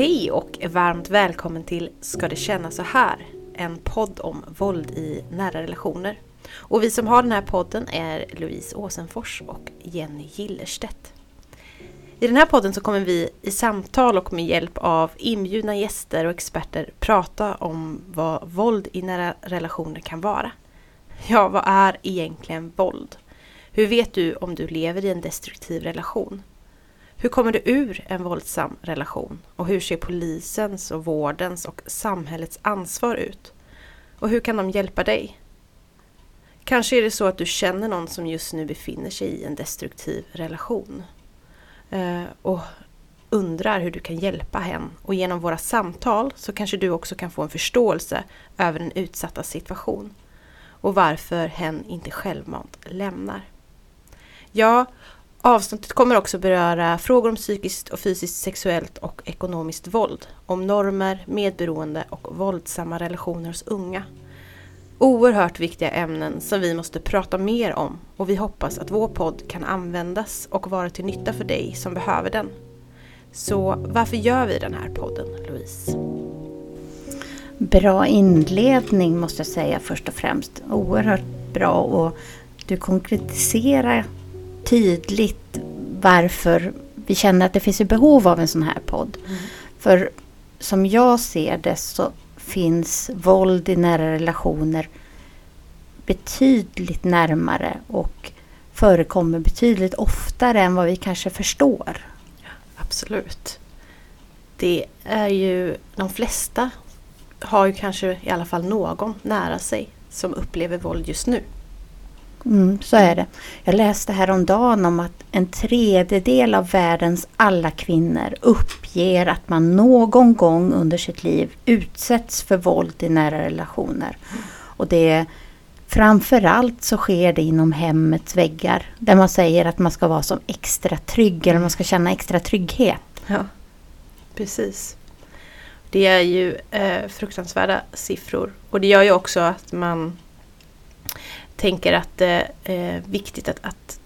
Hej och varmt välkommen till Ska det kännas så här? En podd om våld i nära relationer. Och vi som har den här podden är Louise Åsenfors och Jenny Gillerstedt. I den här podden så kommer vi i samtal och med hjälp av inbjudna gäster och experter prata om vad våld i nära relationer kan vara. Ja, vad är egentligen våld? Hur vet du om du lever i en destruktiv relation? Hur kommer du ur en våldsam relation? Och hur ser polisens och vårdens och samhällets ansvar ut? Och hur kan de hjälpa dig? Kanske är det så att du känner någon som just nu befinner sig i en destruktiv relation. Eh, och undrar hur du kan hjälpa hen. Och genom våra samtal så kanske du också kan få en förståelse över den utsatta situation. Och varför hen inte självmant lämnar. Ja, Avsnittet kommer också beröra frågor om psykiskt och fysiskt sexuellt och ekonomiskt våld, om normer, medberoende och våldsamma relationer hos unga. Oerhört viktiga ämnen som vi måste prata mer om och vi hoppas att vår podd kan användas och vara till nytta för dig som behöver den. Så varför gör vi den här podden, Louise? Bra inledning måste jag säga först och främst. Oerhört bra och du konkretiserar tydligt varför vi känner att det finns ett behov av en sån här podd. Mm. För som jag ser det så finns våld i nära relationer betydligt närmare och förekommer betydligt oftare än vad vi kanske förstår. Absolut. Det är ju de flesta har ju kanske i alla fall någon nära sig som upplever våld just nu. Mm, så är det. Jag läste häromdagen om att en tredjedel av världens alla kvinnor uppger att man någon gång under sitt liv utsätts för våld i nära relationer. Och det Framförallt så sker det inom hemmets väggar där man säger att man ska vara som extra trygg eller man ska känna extra trygghet. Ja, precis. Det är ju eh, fruktansvärda siffror och det gör ju också att man tänker att det är eh, viktigt att, att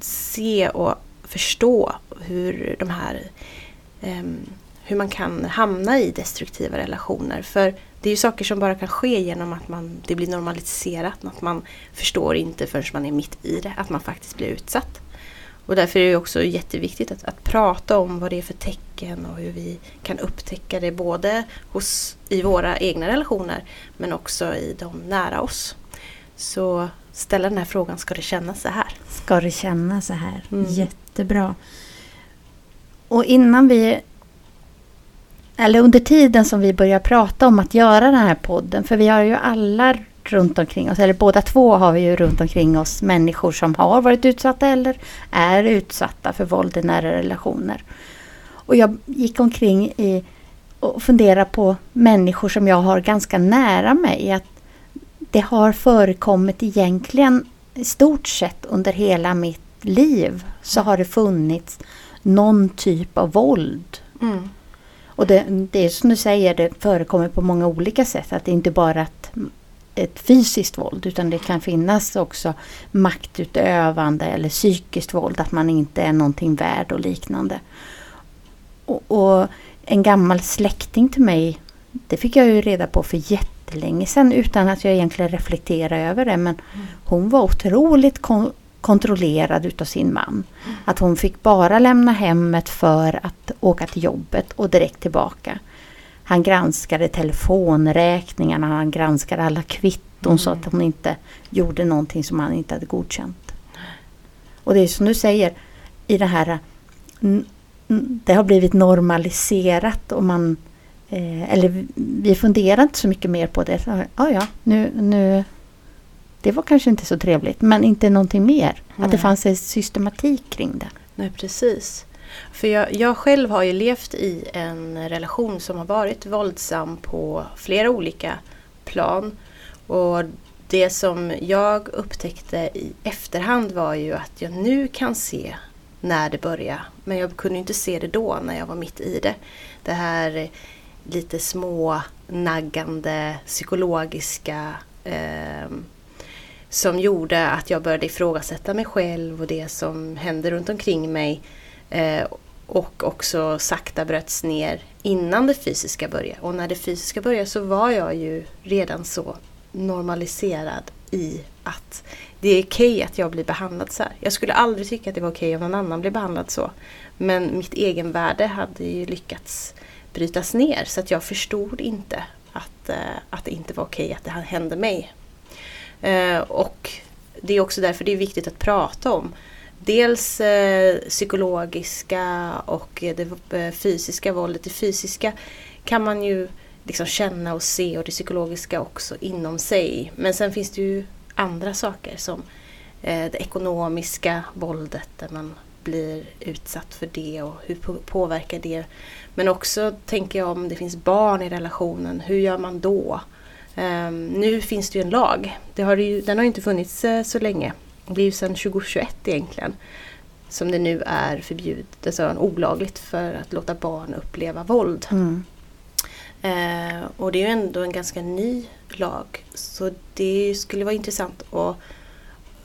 se och förstå hur de här um, hur man kan hamna i destruktiva relationer. För det är ju saker som bara kan ske genom att man, det blir normaliserat. Att man förstår inte förrän man är mitt i det, att man faktiskt blir utsatt. Och därför är det också jätteviktigt att, att prata om vad det är för tecken och hur vi kan upptäcka det både hos, i våra egna relationer men också i de nära oss. Så ställa den här frågan, ska det kännas så här? Ska det kännas så här? Mm. Jättebra. Och innan vi eller under tiden som vi börjar prata om att göra den här podden, för vi har ju alla runt omkring oss, eller båda två har vi ju runt omkring oss människor som har varit utsatta eller är utsatta för våld i nära relationer. Och jag gick omkring i och funderade på människor som jag har ganska nära mig. Att det har förekommit egentligen i stort sett under hela mitt liv så har det funnits någon typ av våld. Mm. Och det, det är som du säger, det förekommer på många olika sätt. Att det inte bara ett, ett fysiskt våld utan det kan finnas också maktutövande eller psykiskt våld. Att man inte är någonting värd och liknande. Och, och en gammal släkting till mig, det fick jag ju reda på för jätte jättelänge sedan utan att jag egentligen reflekterade över det. Men mm. hon var otroligt kon kontrollerad utav sin man. Mm. Att hon fick bara lämna hemmet för att åka till jobbet och direkt tillbaka. Han granskade telefonräkningarna, han granskade alla kvitton mm. så att hon inte gjorde någonting som han inte hade godkänt. Och det är som du säger, i det här det har blivit normaliserat och man Eh, eller vi funderar inte så mycket mer på det. Ja, ja, nu, nu, det var kanske inte så trevligt, men inte någonting mer. Nej. Att det fanns en systematik kring det. Nej, precis. För jag, jag själv har ju levt i en relation som har varit våldsam på flera olika plan. Och det som jag upptäckte i efterhand var ju att jag nu kan se när det började. Men jag kunde inte se det då när jag var mitt i det. Det här lite små naggande psykologiska eh, som gjorde att jag började ifrågasätta mig själv och det som hände runt omkring mig. Eh, och också sakta bröts ner innan det fysiska började. Och när det fysiska började så var jag ju redan så normaliserad i att det är okej att jag blir behandlad så här. Jag skulle aldrig tycka att det var okej om någon annan blev behandlad så. Men mitt egenvärde hade ju lyckats brytas ner så att jag förstod inte att, eh, att det inte var okej att det här hände mig. Eh, och det är också därför det är viktigt att prata om dels eh, psykologiska och det fysiska våldet. Det fysiska kan man ju liksom känna och se och det psykologiska också inom sig. Men sen finns det ju andra saker som det ekonomiska våldet där man blir utsatt för det och hur påverkar det. Men också tänker jag om det finns barn i relationen, hur gör man då? Um, nu finns det ju en lag. Det har ju, den har ju inte funnits uh, så länge. Det blir ju sedan 2021 egentligen. Som det nu är förbjudet, alltså olagligt för att låta barn uppleva våld. Mm. Uh, och det är ju ändå en ganska ny lag. Så det skulle vara intressant att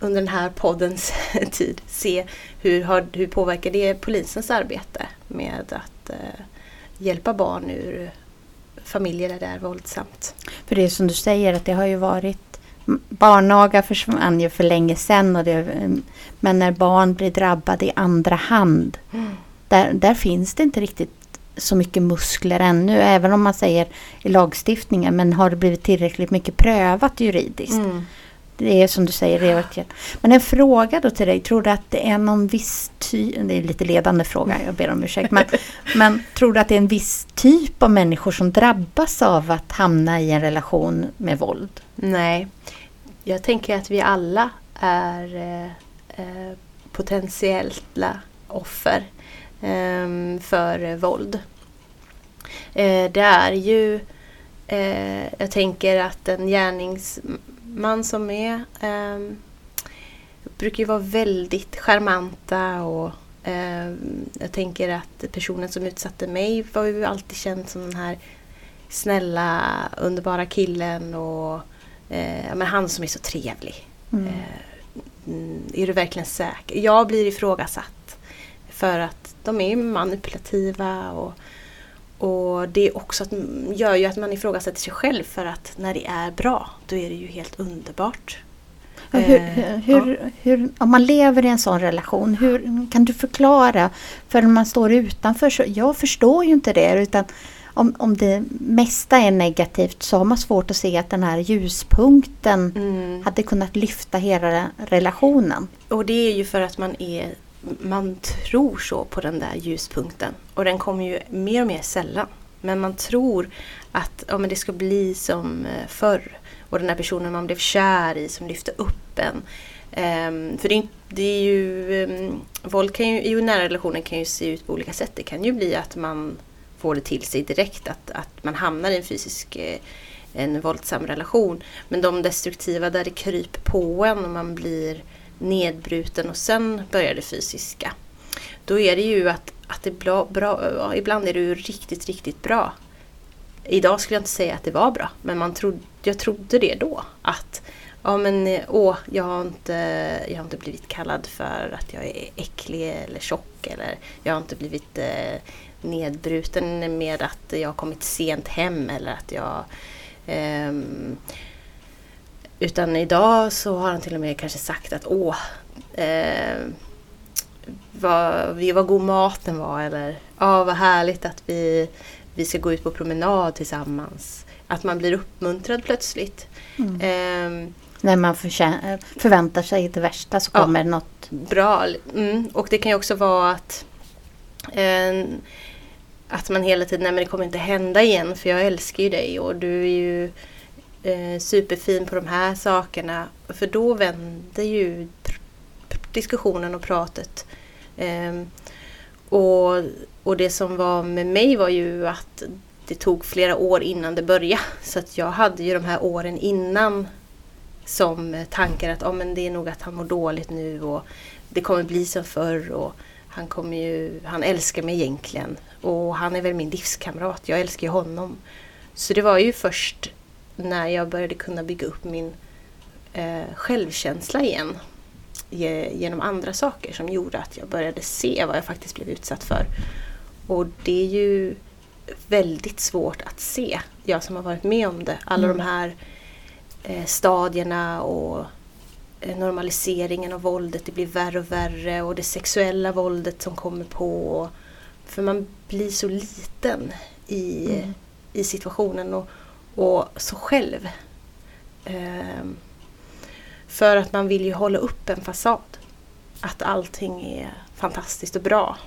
under den här poddens tid se hur, har, hur påverkar det polisens arbete med att uh, hjälpa barn ur familjer där det är våldsamt. För det är som du säger att det har ju varit Barnaga försvann ju för länge sedan. Och det, men när barn blir drabbade i andra hand. Mm. Där, där finns det inte riktigt så mycket muskler ännu. Även om man säger i lagstiftningen. Men har det blivit tillräckligt mycket prövat juridiskt. Mm. Det är som du säger, det är Men en fråga då till dig. Tror du att det är någon viss typ, det är lite ledande fråga, jag ber om ursäkt. Men, men tror du att det är en viss typ av människor som drabbas av att hamna i en relation med våld? Nej, jag tänker att vi alla är eh, eh potentiella offer eh, för våld. Eh, det är ju, eh, jag tänker att en gärnings man som är eh, brukar ju vara väldigt charmanta och eh, jag tänker att personen som utsatte mig var ju alltid känd som den här snälla, underbara killen och eh, men han som är så trevlig. Mm. Eh, är du verkligen säker? Jag blir ifrågasatt för att de är manipulativa och och det också att, gör ju att man ifrågasätter sig själv för att när det är bra då är det ju helt underbart. Hur, eh, hur, ja. hur, om man lever i en sån relation, hur kan du förklara? För när man står utanför så, jag förstår ju inte det utan om, om det mesta är negativt så har man svårt att se att den här ljuspunkten mm. hade kunnat lyfta hela relationen. Och det är ju för att man är man tror så på den där ljuspunkten. Och den kommer ju mer och mer sällan. Men man tror att ja, men det ska bli som eh, förr. Och den där personen man blev kär i som lyfte upp en. Um, för det, det, är ju, um, våld kan ju, i nära relationer kan ju se ut på olika sätt. Det kan ju bli att man får det till sig direkt, att, att man hamnar i en fysisk eh, en våldsam relation. Men de destruktiva där det kryper på en och man blir nedbruten och sen börjar det fysiska. Då är det ju att, att det bra, bra, ibland är det ju riktigt, riktigt bra. Idag skulle jag inte säga att det var bra, men man trodde, jag trodde det då. Att ja men åh, jag har, inte, jag har inte blivit kallad för att jag är äcklig eller tjock eller jag har inte blivit eh, nedbruten med att jag har kommit sent hem eller att jag eh, utan idag så har han till och med kanske sagt att åh, eh, vad, vad god maten var eller ja, vad härligt att vi, vi ska gå ut på promenad tillsammans. Att man blir uppmuntrad plötsligt. Mm. Eh, När man förväntar sig det värsta så kommer ja, något. Bra. Mm. Och det kan ju också vara att eh, att man hela tiden, nej men det kommer inte hända igen för jag älskar ju dig och du är ju eh, superfin på de här sakerna. För då vänder ju diskussionen och pratet. Eh, och, och det som var med mig var ju att det tog flera år innan det började. Så att jag hade ju de här åren innan som tankar att oh, men det är nog att han mår dåligt nu och det kommer bli som förr. Och han, kommer ju, han älskar mig egentligen och han är väl min livskamrat. Jag älskar ju honom. Så det var ju först när jag började kunna bygga upp min eh, självkänsla igen. genom andra saker som gjorde att jag började se vad jag faktiskt blev utsatt för. Och det är ju väldigt svårt att se, jag som har varit med om det. Alla mm. de här eh, stadierna och eh, normaliseringen av våldet, det blir värre och värre och det sexuella våldet som kommer på. För man blir så liten i, mm. i situationen och, och så själv. Um, för att man vill ju hålla upp en fasad. Att allting är fantastiskt och bra.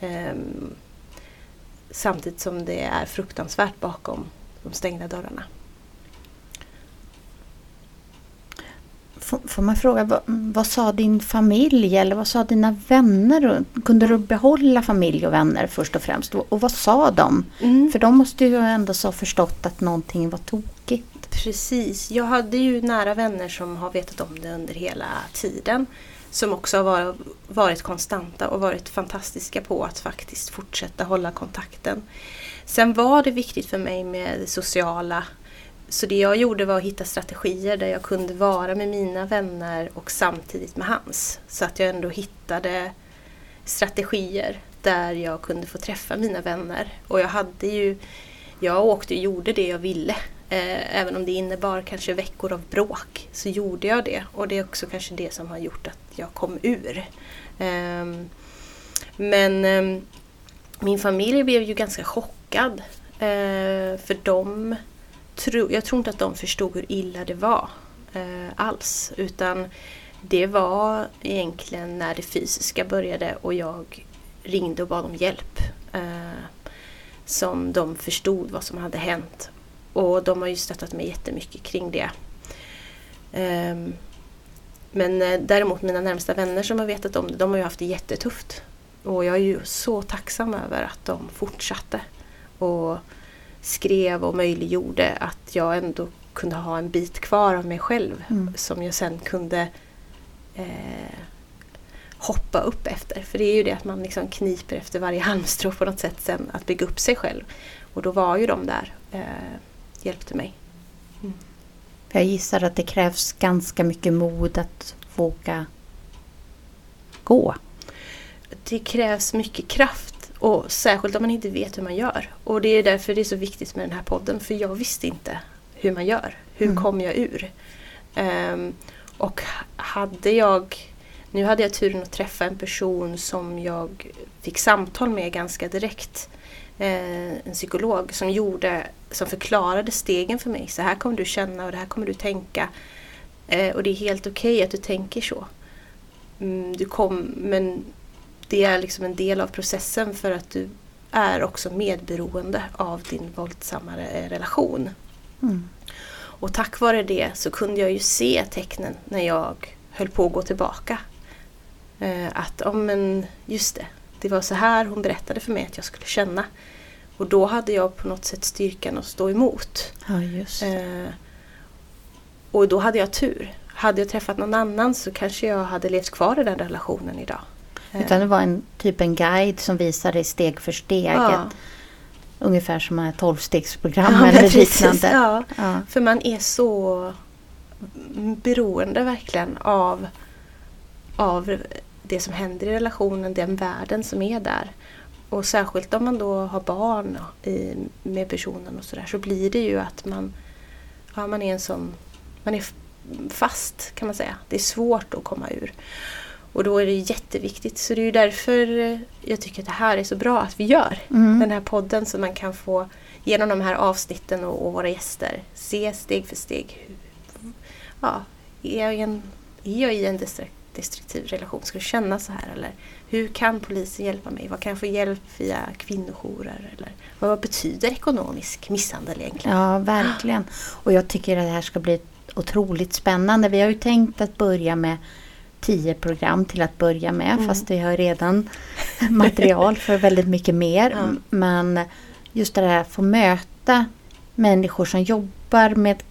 Um, samtidigt som det är fruktansvärt bakom de stängda dörrarna. Får man fråga, vad, vad, sa din familj eller vad sa dina vänner? Kunde du behålla familj och vänner först och främst? Och, vad sa de? Mm. För de måste ju ändå ha förstått att någonting var tokigt. Precis, jag hade ju nära vänner som har vetat om det under hela tiden. Som också har varit konstanta och varit fantastiska på att faktiskt fortsätta hålla kontakten. Sen var det viktigt för mig med det sociala. Så det jag gjorde var att hitta strategier där jag kunde vara med mina vänner och samtidigt med hans. Så att jag ändå hittade strategier där jag kunde få träffa mina vänner. Och jag hade ju, jag åkte och gjorde det jag ville. Eh, även om det innebar kanske veckor av bråk så gjorde jag det. Och det är också kanske det som har gjort att jag kom ur. Eh, men eh, min familj blev ju ganska chockad. Eh, för de tro, jag tror inte att de förstod hur illa det var eh, alls. Utan det var egentligen när det fysiska började och jag ringde och bad om hjälp. Eh, som de förstod vad som hade hänt och de har ju stöttat mig jättemycket kring det. Ehm, eh, men däremot mina närmsta vänner som har vetat om det, de har ju haft det jättetufft. Och jag är ju så tacksam över att de fortsatte och skrev och möjliggjorde att jag ändå kunde ha en bit kvar av mig själv mm. som jag sen kunde eh, hoppa upp efter. För det är ju det att man liksom kniper efter varje halmstrå på något sätt sen att bygga upp sig själv. Och då var ju de där. Eh, hjälpte mig. Mm. Jag gissar att det krävs ganska mycket mod att våga gå. Det krävs mycket kraft och särskilt om man inte vet hur man gör. Och det är därför det är så viktigt med den här podden för jag visste inte hur man gör. Hur mm. kom jag ur? Um, och hade jag nu hade jag turen att träffa en person som jag fick samtal med ganska direkt eh, en psykolog som gjorde, som förklarade stegen för mig. Så här kommer du känna och det här kommer du tänka. Eh, och det är helt okej okay att du tänker så. Mm, du kom, men det är liksom en del av processen för att du är också medberoende av din våldsammare eh, relation. Mm. Och tack vare det så kunde jag ju se tecknen när jag höll på att gå tillbaka. Eh, att, ja men just det, det var så här hon berättade för mig att jag skulle känna. Och då hade jag på något sätt styrkan att stå emot. Ja. Eh, och då hade jag tur. Hade jag träffat någon annan så kanske jag hade levt kvar i den relationen idag. Utan det var en typ en guide som visade steg för steg. Ja. Ungefär som ett tolvstegsprogram ja, eller liknande. Ja. ja. För man är så beroende verkligen av, av det som händer i relationen, den världen som är där. Och särskilt om man då har barn i, med personen och sådär så blir det ju att man, ja, man är en sån, man är fast kan man säga. Det är svårt att komma ur. Och då är det jätteviktigt. Så det är ju därför jag tycker att det här är så bra att vi gör mm. den här podden så man kan få genom de här avsnitten och, och våra gäster se steg för steg. Ja, är jag, en, är jag i en destruktiv relation? Ska det kännas så här? Eller hur kan polisen hjälpa mig? Vad kan jag få hjälp via kvinnojourer? Eller vad betyder ekonomisk misshandel egentligen? Ja, verkligen. Och jag tycker att det här ska bli otroligt spännande. Vi har ju tänkt att börja med tio program till att börja med. Mm. Fast vi har redan material för väldigt mycket mer. Ja. Men just det här att få möta människor som jobbar med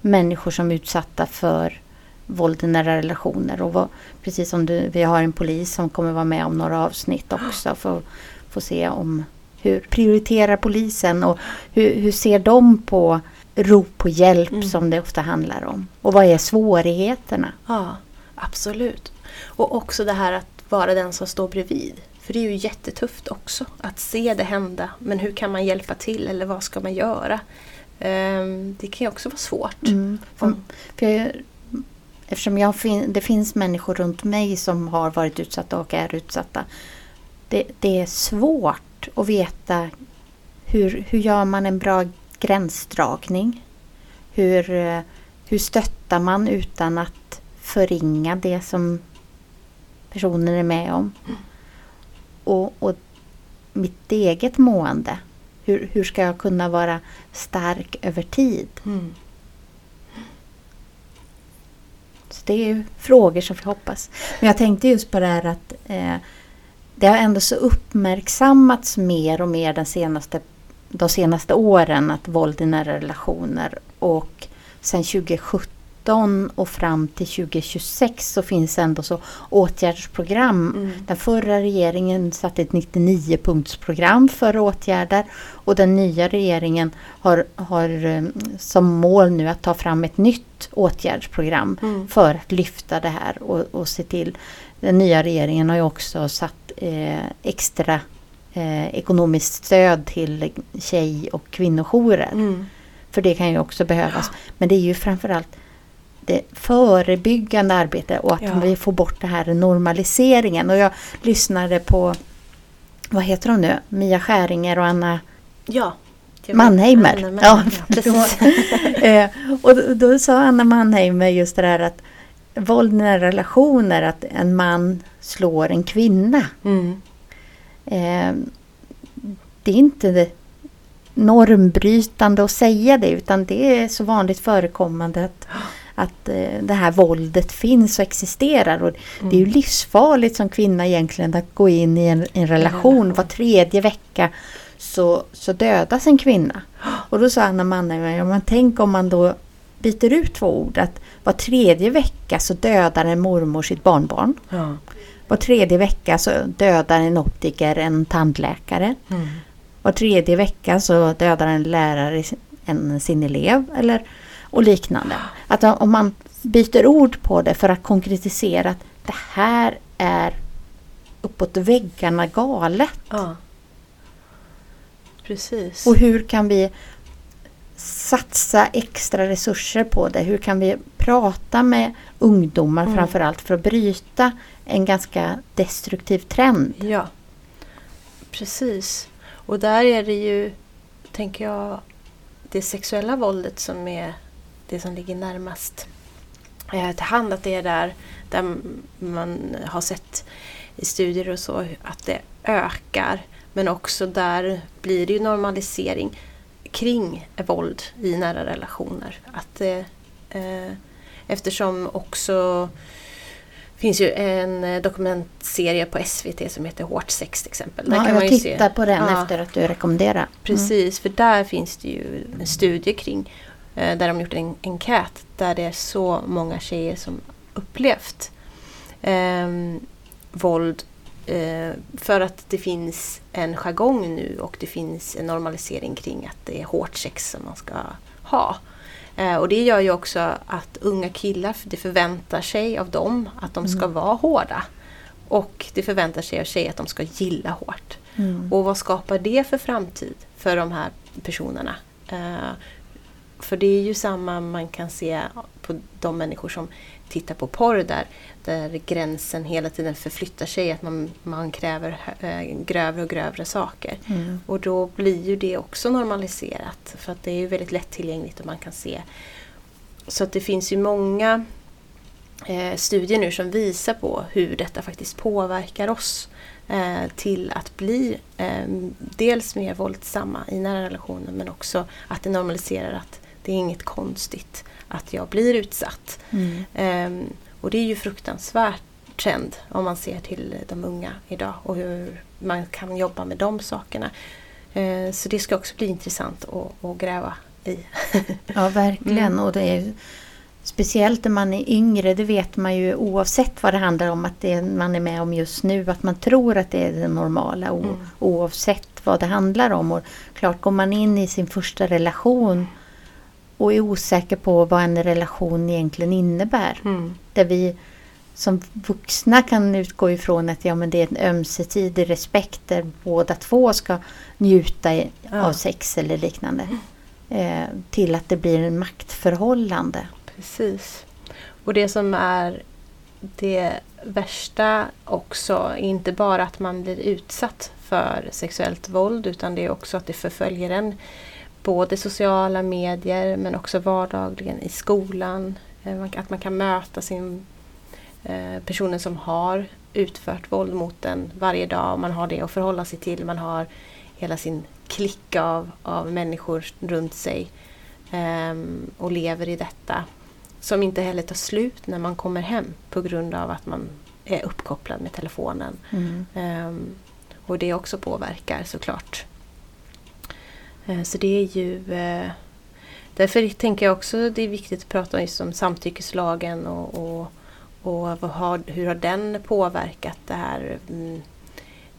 människor som är utsatta för våld i nära relationer. Och vad, precis som du, vi har en polis som kommer vara med om några avsnitt också. För att få se om hur prioriterar polisen och hur, hur ser de på rop på hjälp mm. som det ofta handlar om. Och vad är svårigheterna? Ja, absolut. Och också det här att vara den som står bredvid. För det är ju jättetufft också att se det hända. Men hur kan man hjälpa till eller vad ska man göra? Ehm, det kan ju också vara svårt. Mm. För, för jag, eftersom jag fin, det finns människor runt mig som har varit utsatta och är utsatta. Det, det är svårt att veta hur, hur gör man en bra gränsdragning? Hur, eh, hur stöttar man utan att förringa det som personen är med om? Och, och mitt eget mående. Hur, hur ska jag kunna vara stark över tid? Mm. Så det är ju frågor som vi hoppas. Men jag tänkte just på det här att eh, det har ändå så uppmärksammats mer och mer den senaste, de senaste åren att våld i nära relationer och sen 2017 och fram till 2026 så finns ändå så åtgärdsprogram. Mm. Den förra regeringen satte ett 99-punktsprogram för åtgärder och den nya regeringen har, har eh, som mål nu att ta fram ett nytt åtgärdsprogram Mm. för att lyfta det här och, och se till. Den nya regeringen har ju också satt eh, extra eh, ekonomiskt stöd till tjej och kvinnojourer. Mm. För det kan ju också behövas. Men det är ju framförallt det förebyggande arbetet och att Ja. vi får bort det här normaliseringen. Och jag lyssnade på, vad heter de nu, Mia Skäringer och Anna Ja. Mannheimer. Anna Ja, Mannheimer, precis. eh, och då, då sa Anna Mannheimer just det där att våld i relationer, att en man slår en kvinna. Mm. Eh, det är inte normbrytande att säga det utan det är så vanligt förekommande att, att eh, det här våldet finns och existerar. Och Det är ju livsfarligt som kvinna egentligen att gå in i en, en relation. relation. Var tredje vecka så, så dödas en kvinna. Och då sa Anna Mannheimer, ja, men tänk om man då byter ut två ord. Att var tredje vecka så dödar en mormor sitt barnbarn. Ja. Var tredje vecka så dödar en optiker en tandläkare. Mm. Var tredje vecka så dödar en lärare en, sin elev eller, och liknande. Att om man byter ord på det för att konkretisera att det här är uppåt väggarna galet. ja. Precis. Och hur kan vi satsa extra resurser på det? Hur kan vi prata med ungdomar Mm. framförallt för att bryta en ganska destruktiv trend? Ja, precis. Och där är det ju, tänker jag, det sexuella våldet som är det som ligger närmast eh, till hand. Att det är där, där man har sett i studier och så att det ökar. Men också där blir det ju normalisering kring våld i nära relationer. Att det, eh, eftersom också finns ju en eh, dokumentserie på SVT som heter Hårt sex till exempel. Där Ja, kan man jag tittar på den Ja. efter att du rekommenderar. Mm. Precis, för där finns det ju en studie kring eh, där de gjort en enkät där det är så många tjejer som upplevt ehm, våld eh, för att det finns en jargong nu och det finns en normalisering kring att det är hårt sex som man ska ha. Eh, och det gör ju också att unga killar, det förväntar sig av dem att de ska vara hårda. Och det förväntar sig av tjejer att de ska gilla hårt. Mm. Och vad skapar det för framtid för de här personerna? För det är ju samma man kan se på de människor som tittar på porr där, där gränsen hela tiden förflyttar sig, att man, man kräver eh, grövre och grövre saker. Mm. Och då blir ju det också normaliserat för att det är ju väldigt lättillgängligt och man kan se. Så att det finns ju många eh, studier nu som visar på hur detta faktiskt påverkar oss eh, till att bli eh, dels mer våldsamma i nära relationer men också att det normaliserar att det är inget konstigt att jag blir utsatt. Mm. Ehm, och det är ju fruktansvärt trend om man ser till de unga idag och hur man kan jobba med de sakerna. Eh, så det ska också bli intressant att, att gräva i. Ja, verkligen. Mm. Och det är speciellt när man är yngre, det vet man ju oavsett vad det handlar om att det man är med om just nu. Att man tror att det är det normala Mm. oavsett vad det handlar om. Och klart, går man in i sin första relation och är osäker på vad en relation egentligen innebär. Mm. Där vi som vuxna kan utgå ifrån att ja, men det är en ömsesidig respekt där båda två ska njuta i, Ja. av sex eller liknande. Eh, till att det blir en maktförhållande. Precis. Och det som är det värsta också inte bara att man blir utsatt för sexuellt våld utan det är också att det förföljer en både sociala medier men också vardagligen i skolan. Eh, Att man kan möta sin eh, personen som har utfört våld mot en varje dag. Man har det att förhålla sig till. Man har hela sin klick av, av människor runt sig ehm, och lever i detta. Som inte heller tar slut när man kommer hem på grund av att man är uppkopplad med telefonen. Mm. Ehm, och det också påverkar såklart. Eh, så det är ju... Eh, därför tänker jag också det är viktigt att prata just om samtyckeslagen och, och, och vad har, hur har den påverkat det här? Mm,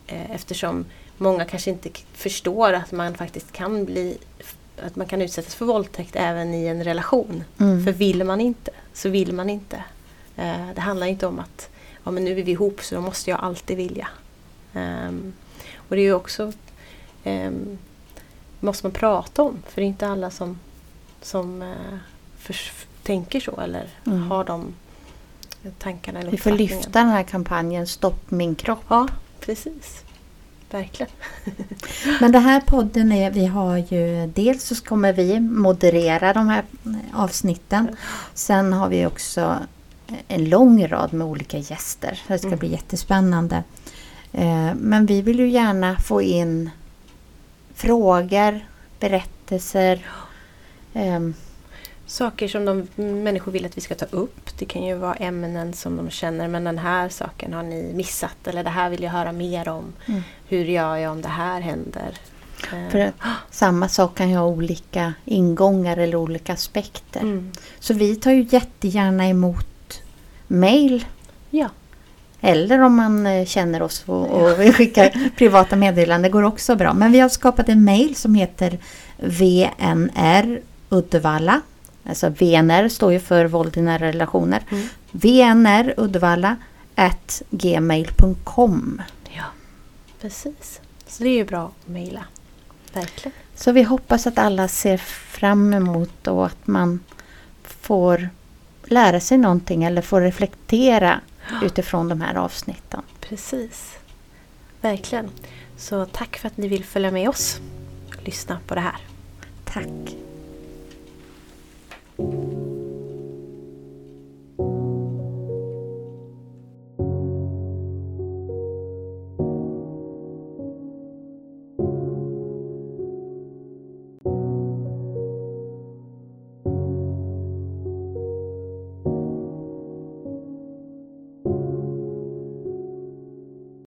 eh, eftersom många kanske inte förstår att man faktiskt kan bli att man kan utsättas för våldtäkt även i en relation. Mm. För vill man inte så vill man inte. Det handlar inte om att ja, men nu är vi ihop så då måste jag alltid vilja. Ehm, och det är ju också ehm, måste man prata om för det är inte alla som, som eh, förs- tänker så eller Mm. har de tankarna eller Vi får lyfta den här kampanjen Stopp min kropp. Ja, precis. Verkligen. Men den här podden är, vi har ju dels så kommer vi moderera de här avsnitten. Sen har vi också en lång rad med olika gäster. Det ska Mm. bli jättespännande. Eh, Men vi vill ju gärna få in frågor, berättelser. ehm, Saker som de människor vill att vi ska ta upp. Det kan ju vara ämnen som de känner men den här saken har ni missat eller det här vill jag höra mer om. Mm. Hur gör jag om det här händer? Eh, För att samma sak kan ju ha olika ingångar eller olika aspekter. mm. Så vi tar ju jättegärna emot mail Ja, Eller om man eh, känner oss och, och vill skicka privata meddelanden går också bra. Men vi har skapat en mail som heter VNR Uddevalla. Alltså VNR står ju för våld i nära relationer. Mm. VNR Uddevalla at gmail.com. ja, precis. Så det är ju bra att mejla. Verkligen. Så vi hoppas att alla ser fram emot och att man får lära sig någonting eller får reflektera utifrån de här avsnitten. Precis. Verkligen. Så tack för att ni vill följa med oss och lyssna på det här. Tack!